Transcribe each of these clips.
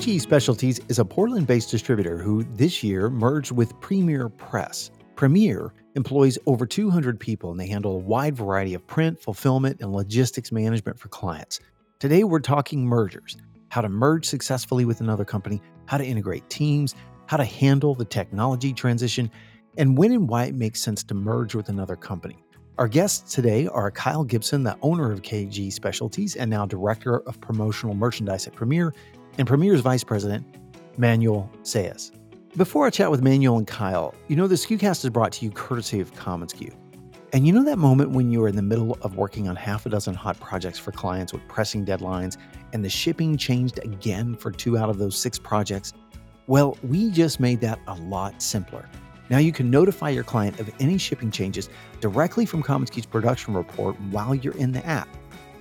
KG Specialties is a Portland based distributor who this year merged with Premier Press. Premier employs over 200 people and they handle a wide variety of print, fulfillment, and logistics management for clients. Today, we're talking mergers how to merge successfully with another company, how to integrate teams, how to handle the technology transition, and when and why it makes sense to merge with another company. Our guests today are Kyle Gibson, the owner of KG Specialties and now director of promotional merchandise at Premier, and Premier's Vice President, Manuel Saez. Before I chat with Manuel and Kyle, you know the SKUcast is brought to you courtesy of commonsku. And you know that moment when you are in the middle of working on half a dozen hot projects for clients with pressing deadlines and the shipping changed again for two out of those six projects? Well, we just made that a lot simpler. Now you can notify your client of any shipping changes directly from commonsku's production report while you're in the app.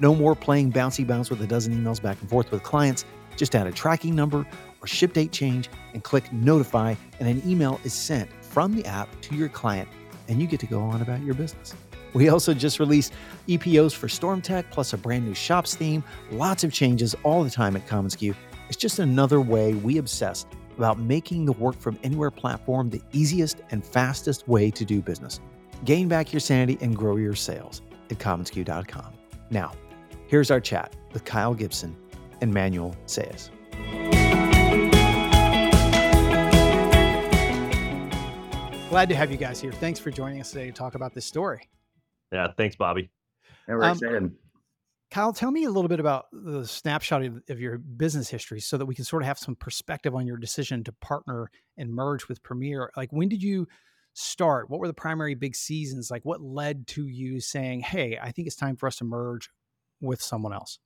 No more playing bouncy bounce with a dozen emails back and forth with clients. Just add a tracking number or ship date change and click notify, and an email is sent from the app to your client, and you get to go on about your business. We also just released EPOs for StormTech, plus a brand new shops theme. Lots of changes all the time at commonsku. It's just another way we obsess about making the work from anywhere platform the easiest and fastest way to do business. Gain back your sanity and grow your sales at commonsku.com. Now, here's our chat with Kyle Gibson and Manuel Saez. Glad to have you guys here. Thanks for joining us today to talk about this story. Yeah, thanks, Bobby. Yeah, we're um, excited. Kyle, tell me a little bit about the snapshot of, of, your business history so that we can sort of have some perspective on your decision to partner and merge with Premier. Like, when did you start? What were the primary big seasons? Like, what led to you saying, hey, I think it's time for us to merge with someone else?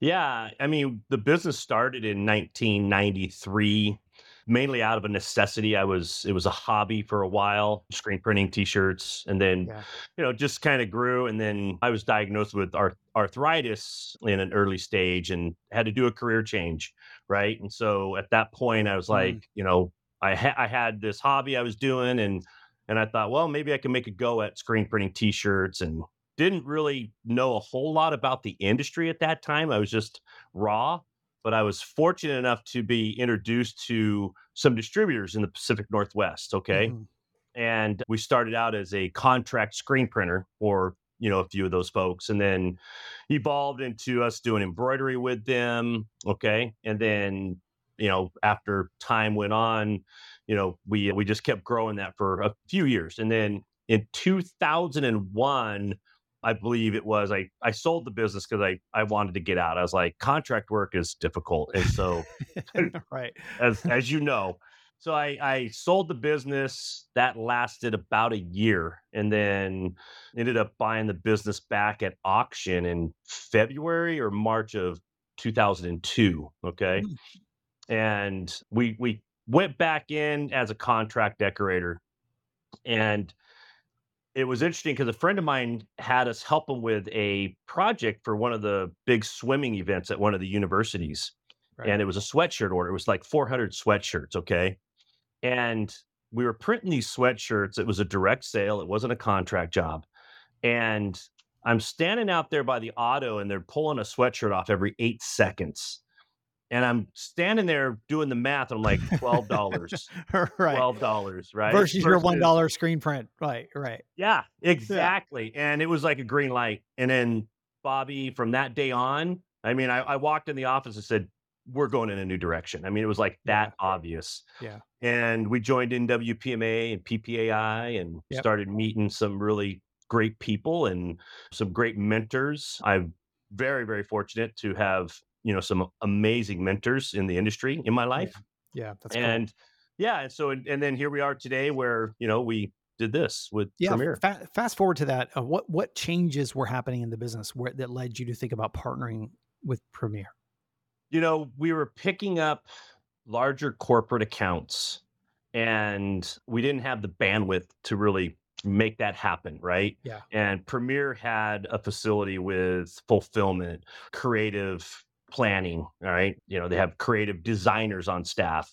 Yeah, I mean, the business started in 1993 mainly out of a necessity. I was it was a hobby for a while, screen printing t-shirts, and then yeah. you know just kind of grew. And then I was diagnosed with arth- arthritis in an early stage and had to do a career change, right? And so at that point, I was like, mm. you know, I ha- I had this hobby I was doing, and and I thought, well, maybe I can make a go at screen printing t-shirts and didn't really know a whole lot about the industry at that time. I was just raw, but I was fortunate enough to be introduced to some distributors in the Pacific Northwest. Okay. Mm-hmm. And we started out as a contract screen printer for, you know, a few of those folks and then evolved into us doing embroidery with them. Okay. And then, you know, after time went on, you know, we we just kept growing that for a few years. And then in 2001, I believe it was I I sold the business because I I wanted to get out. I was like contract work is difficult, and so right as as you know, so I I sold the business. That lasted about a year, and then ended up buying the business back at auction in February or March of 2002. Okay, mm. and we we went back in as a contract decorator, and it was interesting because a friend of mine had us help him with a project for one of the big swimming events at one of the universities. Right. And it was a sweatshirt order. It was like 400 sweatshirts. Okay. And we were printing these sweatshirts. It was a direct sale, it wasn't a contract job. And I'm standing out there by the auto and they're pulling a sweatshirt off every eight seconds and I'm standing there doing the math. I'm like twelve dollars, right? Twelve dollars, right? Versus, Versus your one dollar screen print, right? Right. Yeah, exactly. Yeah. And it was like a green light. And then Bobby, from that day on, I mean, I, I, walked in the office and said, "We're going in a new direction." I mean, it was like that yeah. obvious. Yeah. And we joined in WPMA and PPAI and yep. started meeting some really great people and some great mentors. I'm very, very fortunate to have you know some amazing mentors in the industry in my life. Yeah, yeah that's and cool. yeah, and so and then here we are today, where you know we did this with yeah. Premier. Fa- fast forward to that. Uh, what what changes were happening in the business where that led you to think about partnering with Premier? You know, we were picking up larger corporate accounts and we didn't have the bandwidth to really make that happen, right? Yeah. And Premier had a facility with fulfillment, creative planning, all right? You know, they have creative designers on staff.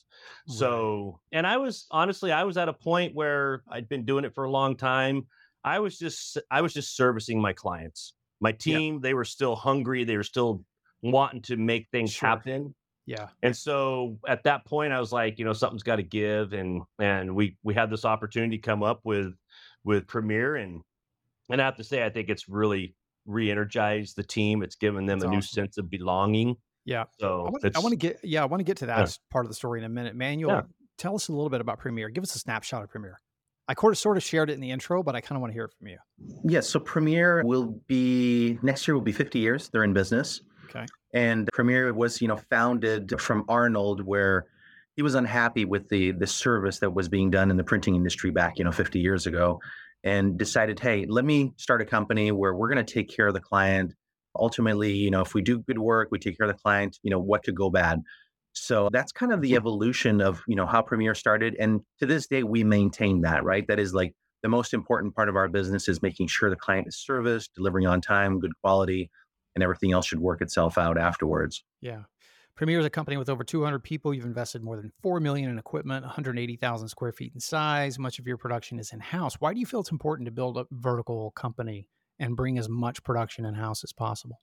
So, and I was honestly, I was at a point where I'd been doing it for a long time. I was just I was just servicing my clients. My team, yep. they were still hungry, they were still wanting to make things sure. happen. Yeah. And so at that point I was like, you know, something's got to give and and we we had this opportunity come up with with Premier and and I have to say I think it's really re-energized the team. It's given them That's a awesome. new sense of belonging. Yeah. So I want to get yeah, I want to get to that yeah. part of the story in a minute. Manuel, yeah. tell us a little bit about Premier. Give us a snapshot of Premier. I sort of shared it in the intro, but I kind of want to hear it from you. Yes. So Premier will be next year will be 50 years. They're in business. Okay. And Premier was, you know, founded from Arnold, where he was unhappy with the the service that was being done in the printing industry back, you know, 50 years ago, and decided, hey, let me start a company where we're going to take care of the client. Ultimately, you know, if we do good work, we take care of the client. You know, what could go bad? So that's kind of the evolution of, you know, how Premier started. And to this day, we maintain that, right? That is like the most important part of our business is making sure the client is serviced, delivering on time, good quality, and everything else should work itself out afterwards. Yeah. Premier is a company with over 200 people. You've invested more than 4 million in equipment, 180,000 square feet in size. Much of your production is in house. Why do you feel it's important to build a vertical company and bring as much production in house as possible?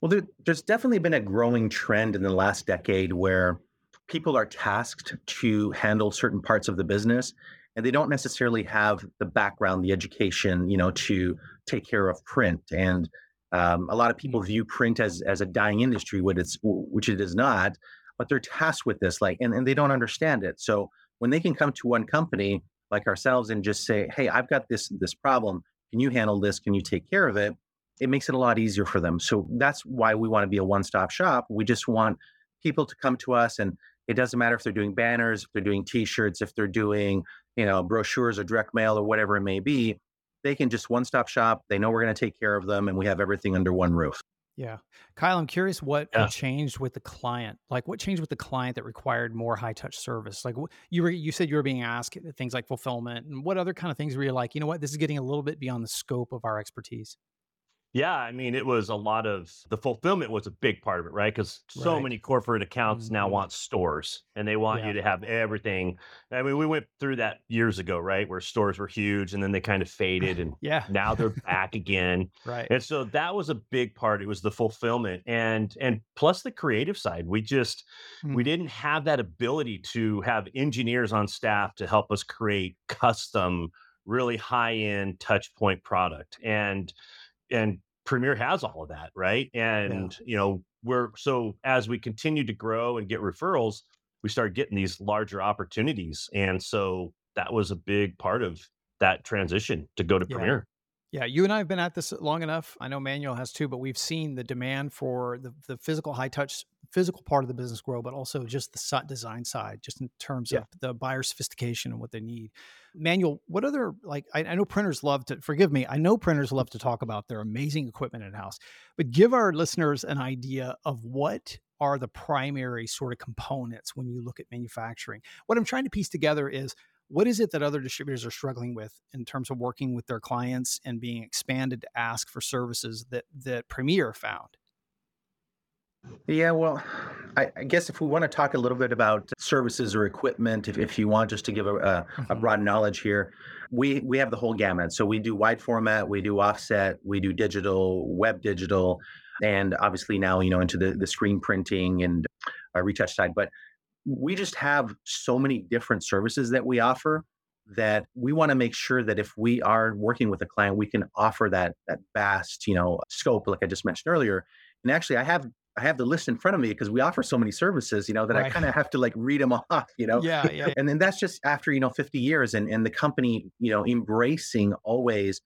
Well, there, there's definitely been a growing trend in the last decade where people are tasked to handle certain parts of the business and they don't necessarily have the background the education you know to take care of print and um, a lot of people view print as as a dying industry which it's which it is not but they're tasked with this like and, and they don't understand it. So when they can come to one company like ourselves and just say hey i've got this this problem. Can you handle this? Can you take care of it? it makes it a lot easier for them. So that's why we want to be a one stop shop. We just want people to come to us and it doesn't matter if they're doing banners, if they're doing t-shirts, if they're doing, you know, brochures or direct mail or whatever it may be, they can just one stop shop. They know we're going to take care of them and we have everything under one roof. Yeah. Kyle, I'm curious what yeah. changed with the client. Like what changed with the client that required more high touch service? Like you were you said you were being asked things like fulfillment and what other kind of things were you like, you know what, this is getting a little bit beyond the scope of our expertise. Yeah, I mean, it was a lot of the fulfillment was a big part of it, right? Because so right. many corporate accounts mm-hmm. now want stores and they want yeah. you to have everything. I mean, we went through that years ago, right? Where stores were huge and then they kind of faded and yeah, now they're back again. Right. And so that was a big part. It was the fulfillment and and plus the creative side. We just mm. we didn't have that ability to have engineers on staff to help us create custom, really high end touch point product. And and Premier has all of that, right? And yeah. you know, we're so as we continue to grow and get referrals, we start getting these larger opportunities. And so that was a big part of that transition to go to yeah. Premier. Yeah, you and I have been at this long enough. I know Manuel has too, but we've seen the demand for the, the physical high touch, physical part of the business grow, but also just the design side, just in terms yeah. of the buyer sophistication and what they need. Manuel, what other like I, I, know printers love to forgive me. I know printers mm. love to talk about their amazing equipment in house, but give our listeners an idea of what are the primary sort of components when you look at manufacturing. What I'm trying to piece together is what is it that other distributors are struggling with in terms of working with their clients and being expanded to ask for services that that Premier found? Yeah, well, I, I, guess if we want to talk a little bit about services or equipment, if, if you want just to give a, a, mm-hmm. a, broad knowledge here, we we have the whole gamut. So we do wide format, we do offset, we do digital, web digital, and obviously now you know into the the screen printing and uh, retouch side. But we just have so many different services that we offer that we want to make sure that if we are working with a client, we can offer that that vast, you know, scope, like I just mentioned earlier. And actually, I have I have the list in front of me because we offer so many services, you know, that right. I kind of have to like read them off, you know. Yeah, yeah. and then that's just after you know 50 years, and and the company, you know, embracing always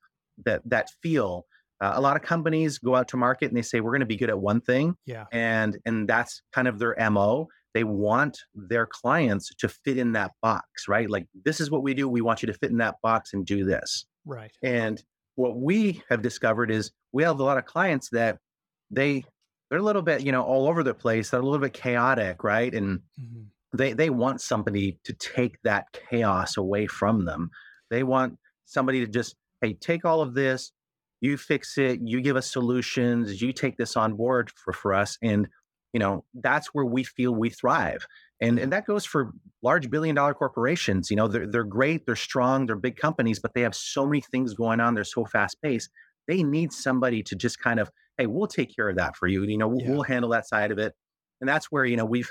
that that feel. Uh, a lot of companies go out to market and they say we're going to be good at one thing, yeah, and and that's kind of their mo they want their clients to fit in that box, right? Like, this is what we do. We want you to fit in that box and do this. Right. And what we have discovered is we have a lot of clients that they they're a little bit, you know, all over the place. They're a little bit chaotic, right? And mm-hmm. they they want somebody to take that chaos away from them. They want somebody to just hey take all of this, you fix it, you give us solutions, you take this on board for for us, and you know that's where we feel we thrive. And and that goes for large billion dollar corporations. You know they're they're great, they're strong, they're big companies, but they have so many things going on. They're so fast paced. They need somebody to just kind of hey, we'll take care of that for you. You know, we'll, yeah. we'll handle that side of it. And that's where you know we've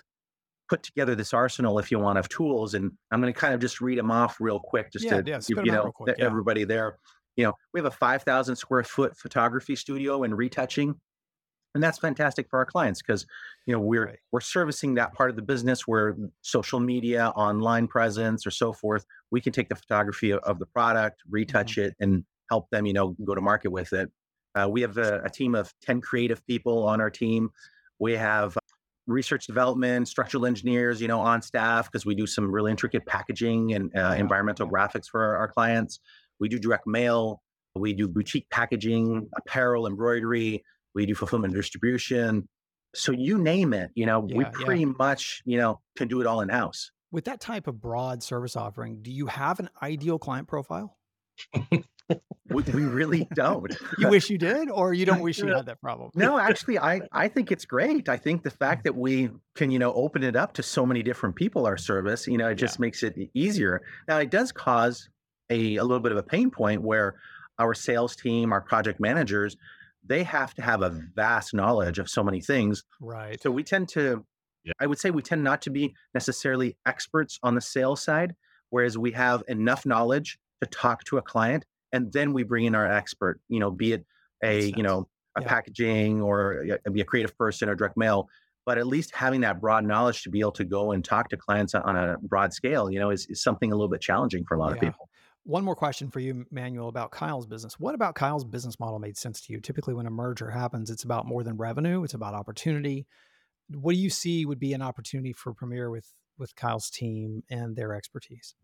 put together this arsenal, if you want, of tools. And I'm going to kind of just read them off real quick, just yeah, to yeah, you know quick, everybody there. You know, we have a 5,000 square foot photography studio and retouching, and that's fantastic for our clients because you know we're right. we're servicing that part of the business where social media, online presence, or so forth. We can take the photography of the product, retouch mm-hmm. it, and help them, you know, go to market with it. Uh, we have a, a, team of 10 creative people on our team. We have research development, structural engineers, you know, on staff because we do some really intricate packaging and uh, environmental graphics for our, our, clients. We do direct mail. We do boutique packaging, apparel, embroidery. We do fulfillment distribution. So you name it, you know, yeah, we pretty yeah. much, you know, can do it all in house. With that type of broad service offering, do you have an ideal client profile? we, we, really don't. you wish you did, or you don't wish you had that problem? no, actually, I I think it's great. I think the fact that we can you know open it up to so many different people, our service, you know, it just yeah. makes it easier. Now, it does cause a a little bit of a pain point where our sales team, our project managers, they have to have a vast knowledge of so many things. Right. So we tend to, yeah. I would say, we tend not to be necessarily experts on the sales side, whereas we have enough knowledge to talk to a client and then we bring in our expert you know be it a you know a yeah. packaging or be a creative person or direct mail but at least having that broad knowledge to be able to go and talk to clients on a broad scale you know is, is something a little bit challenging for a lot yeah. of people one more question for you manuel about kyle's business what about kyle's business model made sense to you typically when a merger happens it's about more than revenue it's about opportunity what do you see would be an opportunity for premier with with kyle's team and their expertise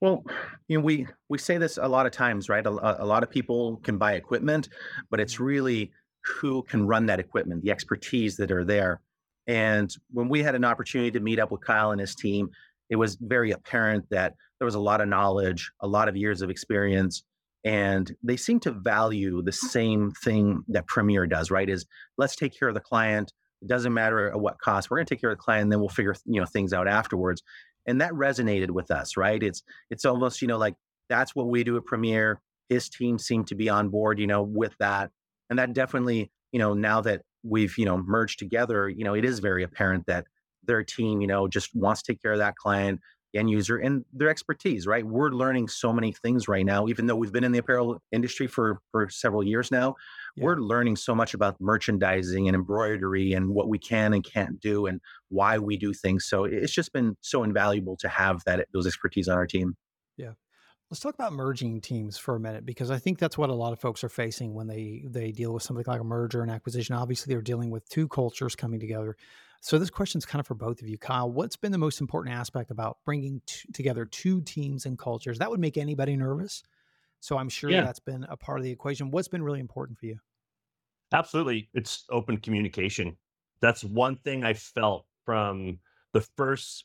well, you know, we we say this a lot of times, right? A, a lot of people can buy equipment, but it's mm-hmm. really who can run that equipment, the expertise that are there. And when we had an opportunity to meet up with Kyle and his team, it was very apparent that there was a lot of knowledge, a lot of years of experience, and they seem to value the mm. same thing that Premier does, right? Is let's take care of the client. It doesn't matter at what cost. We're going to take care of the client, and then we'll figure you know things out afterwards and that resonated with us right it's it's almost you know like that's what we do at premier his team seemed to be on board you know with that and that definitely you know now that we've you know merged together you know it is very apparent that their team you know just wants to take care of that client end user and their expertise right we're learning so many things right now even though we've been in the apparel industry for for several years now yeah. we're learning so much about merchandising and embroidery and what we can and can't do and why we do things. So it's just been so invaluable to have that those expertise on our team. Yeah. Let's talk about merging teams for a minute because I think that's what a lot of folks are facing when they they deal with something like a merger and acquisition. Obviously, they're dealing with two cultures coming together. So this question is kind of for both of you, Kyle. What's been the most important aspect about bringing t- together two teams and cultures? That would make anybody nervous. So I'm sure yeah. that's been a part of the equation. What's been really important for you? Absolutely. It's open communication. That's one thing I felt from the first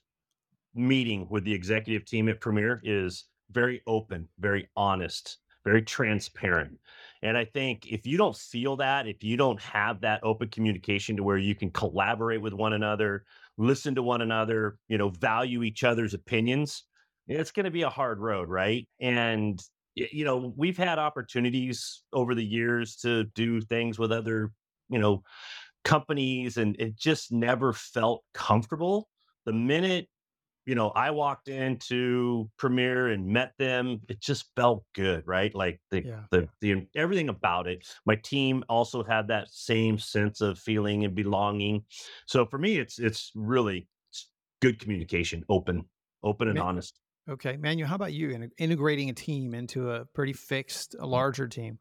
meeting with the executive team at Premier is very open, very honest, very transparent. And I think if you don't feel that, if you don't have that open communication to where you can collaborate with one another, listen to one another, you know, value each other's opinions, it's going to be a hard road, right? And you know, we've had opportunities over the years to do things with other, you know, companies and it just never felt comfortable. The minute, you know, I walked into Premier and met them, it just felt good, right? Like the yeah. the the everything about it. My team also had that same sense of feeling and belonging. So for me it's it's really it's good communication, open, open and honest. Okay, Manuel, how about you in integrating a team into a pretty fixed, a larger team?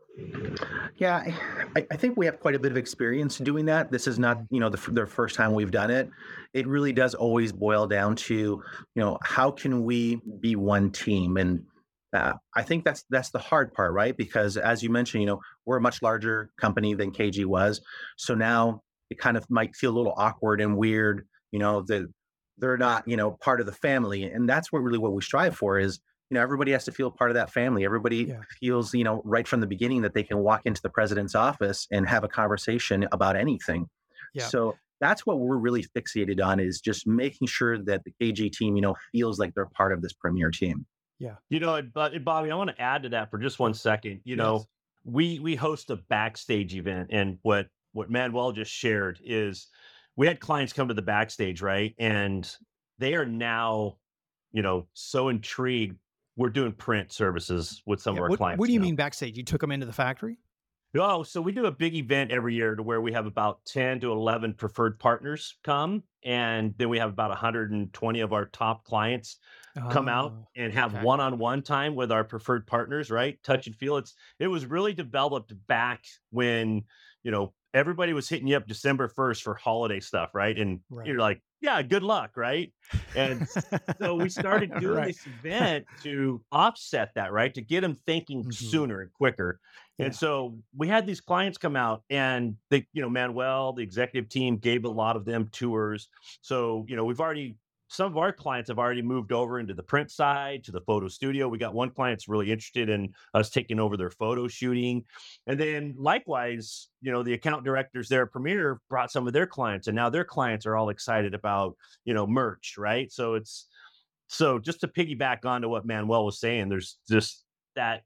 Yeah, I, I, think we have quite a bit of experience doing that. This is not, mm-hmm. you know, the, the first time we've done it. It really does always boil down to, you know, how can we be one team? And uh, I think that's that's the hard part, right? Because as you mentioned, you know, we're a much larger company than KG was, so now it kind of might feel a little awkward and weird. You know, the they're not, you know, part of the family. And that's what really what we strive for is, you know, everybody has to feel part of that family. Everybody yeah. feels, you know, right from the beginning that they can walk into the president's office and have a conversation about anything. Yeah. So that's what we're really fixated on is just making sure that the KG team, you know, feels like they're part of this premier team. Yeah. You know, but Bobby, I want to add to that for just one second. You know, we we host a backstage event and what what Manuel just shared is we had clients come to the backstage, right? And they are now, you know, so intrigued. We're doing print services with some yeah, of our what, clients. What do you, mean backstage? You took them into the factory? Oh, so we do a big event every year to where we have about 10 to 11 preferred partners come. And then we have about 120 of our top clients come out oh, and have okay. one-on-one time with our preferred partners, right? Touch and feel. It's it was really developed back when, you know, everybody was hitting you up December 1st for holiday stuff, right? And right. you're like, yeah, good luck, right? And so we started doing right. this event to offset that, right? To get them thinking mm-hmm. sooner and quicker. Yeah. And so we had these clients come out and they, you know, Manuel, the executive team gave a lot of them tours. So, you know, we've already some of our clients have already moved over into the print side to the photo studio. We got one client that's really interested in us taking over their photo shooting. And then likewise, you know, the account directors there at Premier brought some of their clients and now their clients are all excited about, you know, merch, right? So it's so just to piggyback onto what Manuel was saying, there's just that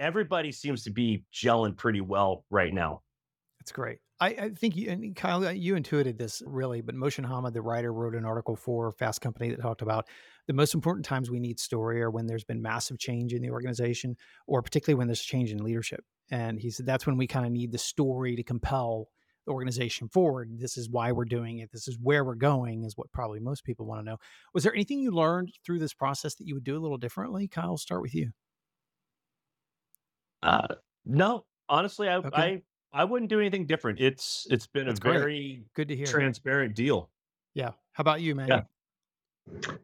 everybody seems to be gelling pretty well right now. That's great. I, I, think you and Kyle, uh, you intuited this really, but Moshe Hamad, the writer, wrote an article for Fast Company that talked about the most important times we need story are when there's been massive change in the organization, or particularly when there's change in leadership. And he said that's when we kind of need the story to compel the organization forward. This is why we're doing it. This is where we're going. Is what probably most people want to know. Was there anything you learned through this process that you would do a little differently? Kyle, I'll start with you. Uh, no, honestly, I, okay. I I wouldn't do anything different. It's it's been That's a great. very good to hear. transparent deal. Yeah. How about you, man? Yeah.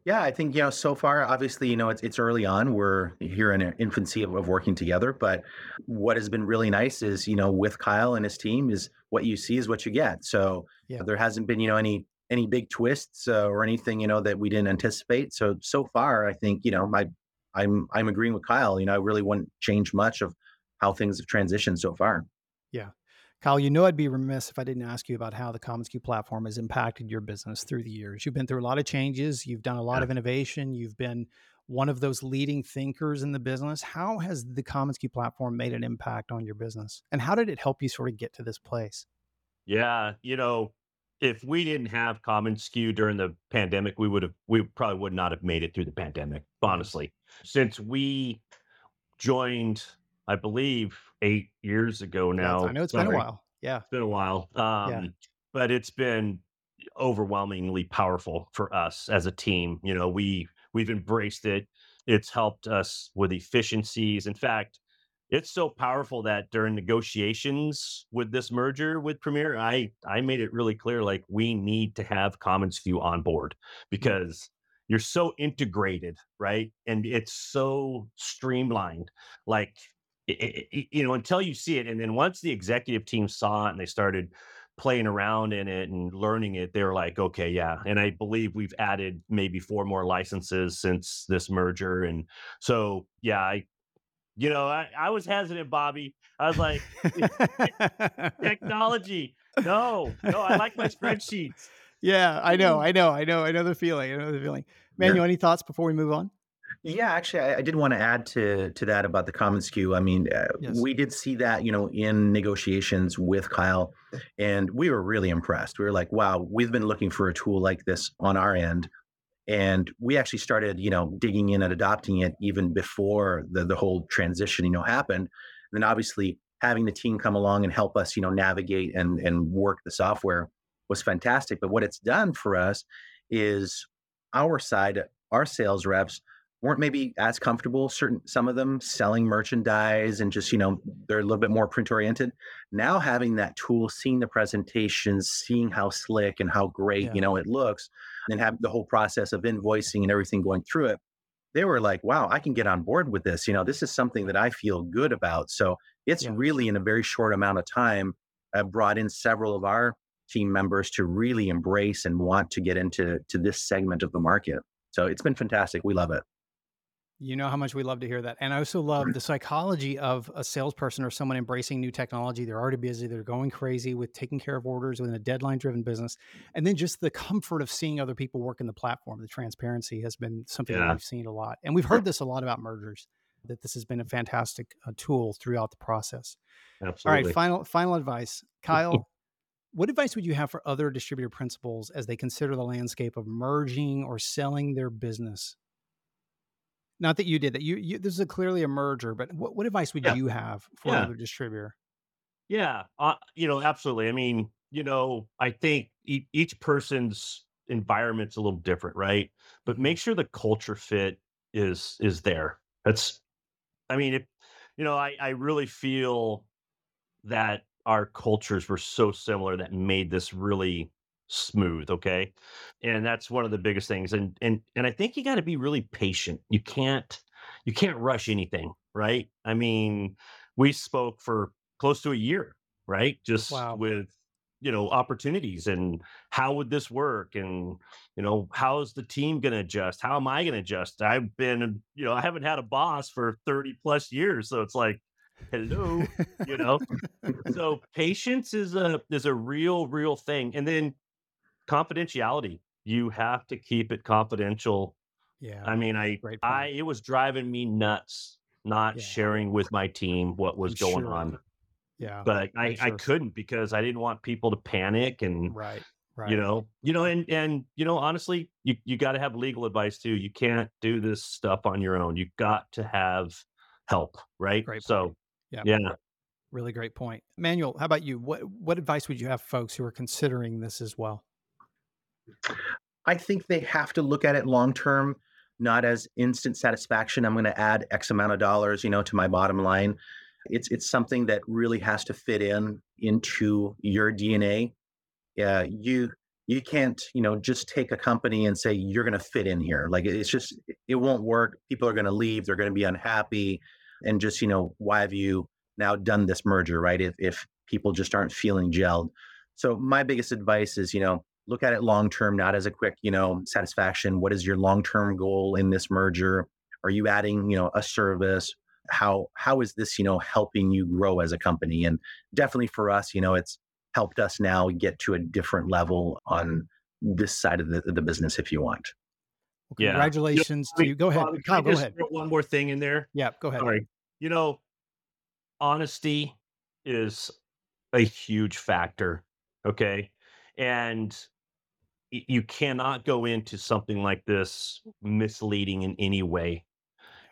Yeah, I think you know so far. Obviously, you know it's it's early on. We're here in an infancy of, of, working together. But what has been really nice is you know with Kyle and his team is what you see is what you get. So yeah. there hasn't been you know any any big twists uh, or anything you know that we didn't anticipate. So so far, I think you know my I'm I'm agreeing with Kyle. You know, I really wouldn't change much of how things have transitioned so far. Yeah. Kyle, you know I'd be remiss if I didn't ask you about how the commonsku platform has impacted your business through the years. You've been through a lot of changes, you've done a lot yeah. of innovation, you've been one of those leading thinkers in the business. How has the commonsku platform made an impact on your business? And how did it help you sort of get to this place? Yeah, you know, if we didn't have commonsku during the pandemic, we would have we probably would not have made it through the pandemic, honestly. Since we joined I believe, eight years ago now. Yeah, I know it's Sorry. been a while. Yeah. It's been a while. Um, yeah. But it's been overwhelmingly powerful for us as a team. You know, we we've embraced it. It's helped us with efficiencies. In fact, it's so powerful that during negotiations with this merger with Premier, I I made it really clear like we need to have commonsku on board because you're so integrated, right? And it's so streamlined. Like it, it, you know, until you see it. And then once the executive team saw it and they started playing around in it and learning it, they were like, okay, yeah. And I believe we've added maybe four more licenses since this merger. And so, yeah, I, you know, I, I was hesitant, Bobby. I was like, technology. No, no, I like my spreadsheets. Yeah, I know, mm-hmm. I know, I know, I know the feeling. I know the feeling. Manuel, any thoughts before we move on? Yeah, actually, I, I did want to add to to that about the commonsku. I mean, uh, yes. we did see that, you know, in negotiations with Kyle, and we were really impressed. We were like, "Wow, we've been looking for a tool like this on our end." And we actually started, you know, digging in and adopting it even before the the whole transition, you know, happened. And then obviously having the team come along and help us, you know, navigate and and work the software was fantastic. But what it's done for us is our side, our sales reps weren't maybe as comfortable certain some of them selling merchandise and just you know they're a little bit more print oriented now having that tool seeing the presentations seeing how slick and how great yeah. you know it looks and have the whole process of invoicing and everything going through it they were like wow i can get on board with this you know this is something that i feel good about so it's yeah. really in a very short amount of time i've brought in several of our team members to really embrace and want to get into to this segment of the market. So it's been fantastic. We love it. You know how much we love to hear that. And I also love the psychology of a salesperson or someone embracing new technology. They're already busy, they're going crazy with taking care of orders within a deadline driven business. And then just the comfort of seeing other people work in the platform. The transparency has been something yeah. that we've seen a lot. And we've heard this a lot about mergers, that this has been a fantastic uh, tool throughout the process. Absolutely. All right, final final advice. Kyle, what advice would you have for other distributor principals as they consider the landscape of merging or selling their business not that you did that. You, you this is a clearly a merger, but what, what advice would yeah. you have for yeah. another distributor? Yeah, uh, you know, absolutely. I mean, you know, I think e- each person's environment's a little different, right? But make sure the culture fit is is there. That's, I mean, if you know, I I really feel that our cultures were so similar that made this really smooth okay? And that's one of the biggest things and and and i think you got to be really patient you can't you can't rush anything right? I mean we spoke for close to a year right? Just wow. with you know opportunities and how would this work? And you know how is the team going to adjust? How am i going to adjust? I've been you know i haven't had a boss for 30 plus years so it's like hello you know? So patience is a is a real real thing and then confidentiality. You have to keep it confidential. Yeah. I mean, I, I, it was driving me nuts not yeah. sharing with my team what was I'm going sure. on. Yeah. But I, sure. I couldn't because I didn't want people to panic and, right. Right. You know, you know, and and you know, honestly, you you got to have legal advice too. You can't do this stuff on your own. You got to have help, right? Great so, yeah, yeah, really great point. Manuel, how about you? What what advice would you have folks who are considering this as well? I think they have to look at it long term, not as instant satisfaction. I'm going to add X amount of dollars, you know, to my bottom line. It's it's something that really has to fit in into your DNA. Yeah, you you can't you know just take a company and say you're going to fit in here. Like it's just it won't work. People are going to leave. They're going to be unhappy, and just you know why have you now done this merger, right? If if people just aren't feeling gelled. So my biggest advice is you know look at it long term, not as a quick, you know, satisfaction. What is your long term goal in this merger? Are you adding, you know, a service? How how is this, you know, helping you grow as a company? And definitely for us, you know, it's helped us now get to a different level on this side of the, the business if you want. Well, congratulations yeah. to you. Go ahead. Kyle, go ahead. One more thing in there. Yeah, go ahead. Sorry. You know, honesty is a huge factor. Okay. And you cannot go into something like this misleading in any way.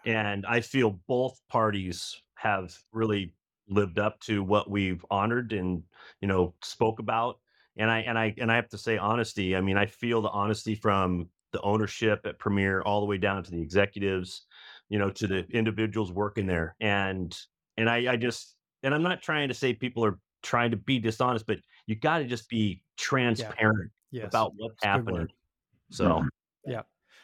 And I feel both parties have really lived up to what we've honored and you know spoke about. And I and I and I have to say honesty. I mean, I feel the honesty from the ownership at Premier all the way down to the executives, you know, to the individuals working there. And and I, I just and I'm not trying to say people are trying to be dishonest, but you got to just be transparent yes. about what's That's happening. So, mm-hmm. yeah.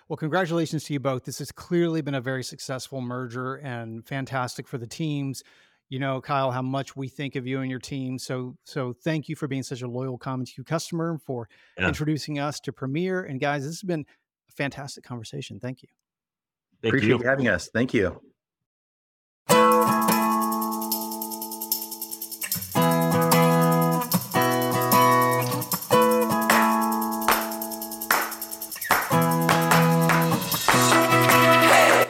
Well, congratulations to you both. This has clearly been a very successful merger and fantastic for the teams. You know, Kyle, how much we think of you and your team. So, so thank you for being such a loyal CommonSku customer, for yeah. introducing us to Premier. And guys, this has been a fantastic conversation. Thank you. Thank Appreciate you having us. Thank you.